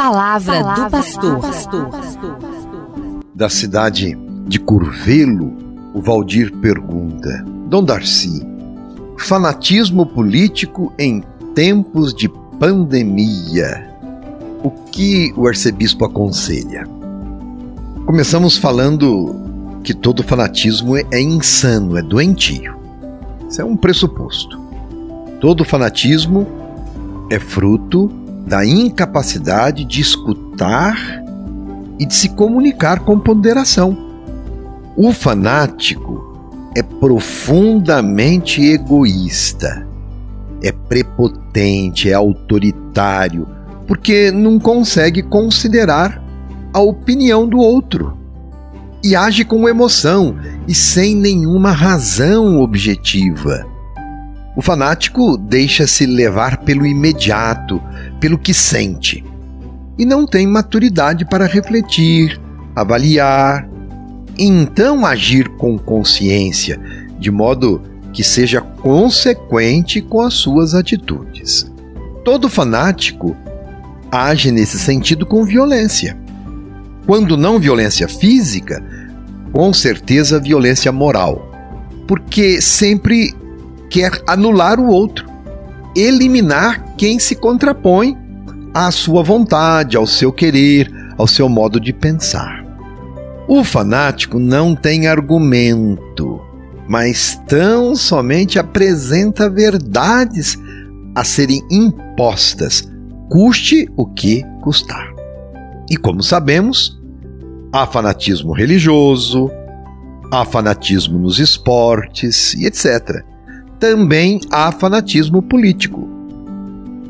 palavra, palavra do pastor. Da cidade de Curvelo, o Valdir pergunta: Dom Darcy, fanatismo político em tempos de pandemia. O que o arcebispo aconselha? Começamos falando que todo fanatismo é insano, é doentio. Isso é um pressuposto. Todo fanatismo é fruto da incapacidade de escutar e de se comunicar com ponderação. O fanático é profundamente egoísta, é prepotente, é autoritário, porque não consegue considerar a opinião do outro e age com emoção e sem nenhuma razão objetiva. O fanático deixa-se levar pelo imediato, pelo que sente, e não tem maturidade para refletir, avaliar, e então agir com consciência, de modo que seja consequente com as suas atitudes. Todo fanático age nesse sentido com violência. Quando não violência física, com certeza violência moral, porque sempre quer anular o outro, eliminar quem se contrapõe à sua vontade, ao seu querer, ao seu modo de pensar. O fanático não tem argumento, mas tão somente apresenta verdades a serem impostas, custe o que custar. E como sabemos, há fanatismo religioso, há fanatismo nos esportes e etc. Também há fanatismo político.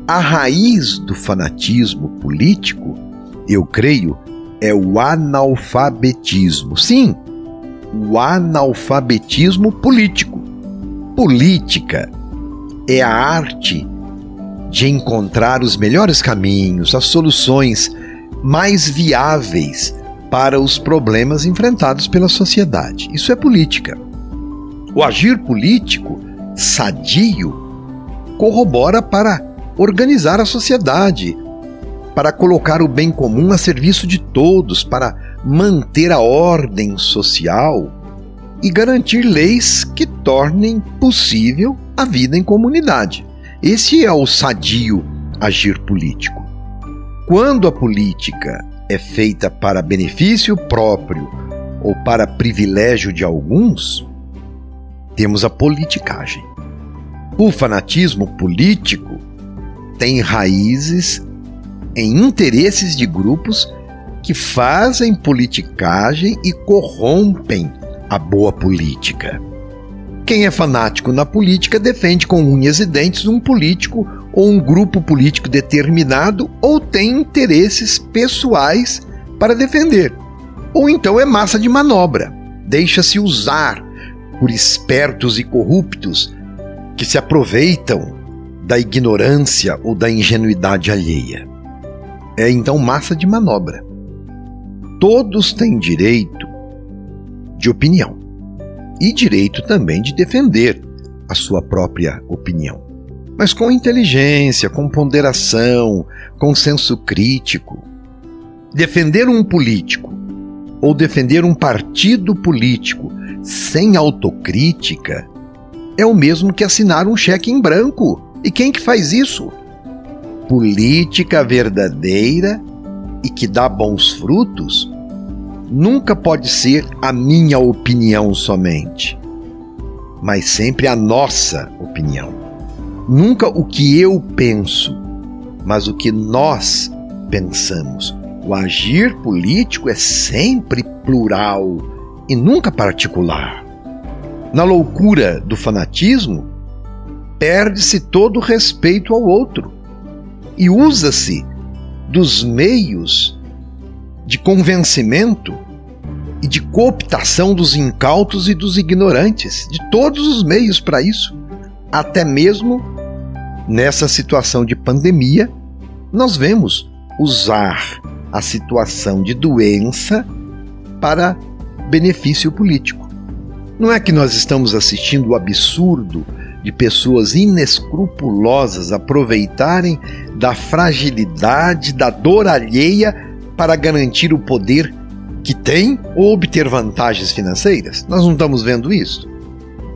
A raiz do fanatismo político, eu creio, é o analfabetismo. Sim, o analfabetismo político. Política é a arte de encontrar os melhores caminhos, as soluções mais viáveis para os problemas enfrentados pela sociedade. Isso é política. O agir político sadio corrobora para organizar a sociedade, para colocar o bem comum a serviço de todos, para manter a ordem social e garantir leis que tornem possível a vida em comunidade. Esse é o sadio agir político. Quando a política é feita para benefício próprio ou para privilégio de alguns, temos a politicagem. O fanatismo político tem raízes em interesses de grupos que fazem politicagem e corrompem a boa política. Quem é fanático na política defende com unhas e dentes um político ou um grupo político determinado ou tem interesses pessoais para defender. Ou então é massa de manobra, deixa-se usar por espertos e corruptos que se aproveitam da ignorância ou da ingenuidade alheia. É então massa de manobra. Todos têm direito de opinião e direito também de defender a sua própria opinião mas com inteligência, com ponderação, com senso crítico. Defender um político ou defender um partido político sem autocrítica é o mesmo que assinar um cheque em branco. E quem que faz isso? Política verdadeira e que dá bons frutos nunca pode ser a minha opinião somente, mas sempre a nossa opinião. Nunca o que eu penso, mas o que nós pensamos. O agir político é sempre plural e nunca particular. Na loucura do fanatismo, perde-se todo respeito ao outro e usa-se dos meios de convencimento e de cooptação dos incautos e dos ignorantes, de todos os meios para isso até mesmo nessa situação de pandemia, nós vemos usar a situação de doença para benefício político. Não é que nós estamos assistindo o absurdo de pessoas inescrupulosas aproveitarem da fragilidade, da dor alheia para garantir o poder que tem ou obter vantagens financeiras? Nós não estamos vendo isso.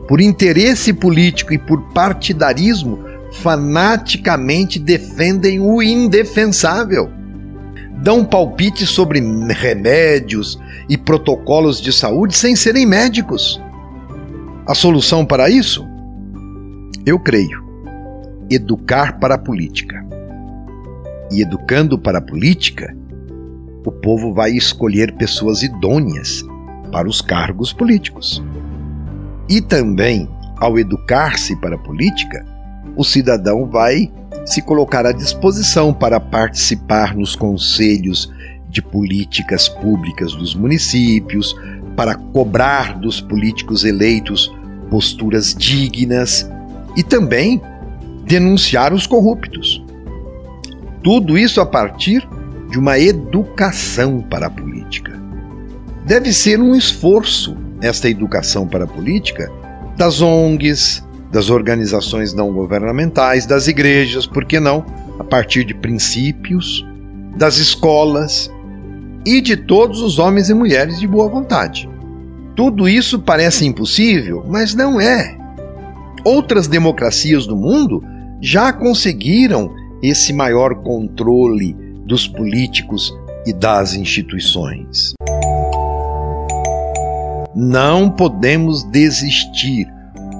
Por interesse político e por partidarismo, fanaticamente defendem o indefensável. Dão palpites sobre remédios e protocolos de saúde sem serem médicos. A solução para isso? Eu creio. Educar para a política. E educando para a política, o povo vai escolher pessoas idôneas para os cargos políticos. E também, ao educar-se para a política, o cidadão vai se colocar à disposição para participar nos conselhos de políticas públicas dos municípios, para cobrar dos políticos eleitos posturas dignas e também denunciar os corruptos. Tudo isso a partir de uma educação para a política. Deve ser um esforço esta educação para a política das ONGs, das organizações não governamentais, das igrejas, por que não? A partir de princípios, das escolas e de todos os homens e mulheres de boa vontade. Tudo isso parece impossível, mas não é. Outras democracias do mundo já conseguiram esse maior controle dos políticos e das instituições. Não podemos desistir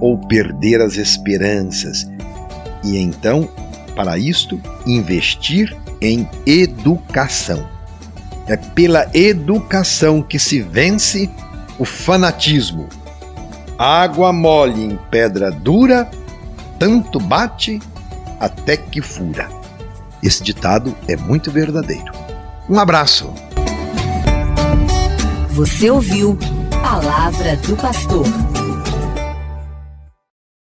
ou perder as esperanças. E então, para isto, investir em educação. É pela educação que se vence o fanatismo. Água mole em pedra dura, tanto bate até que fura. Esse ditado é muito verdadeiro. Um abraço. Você ouviu Palavra do Pastor.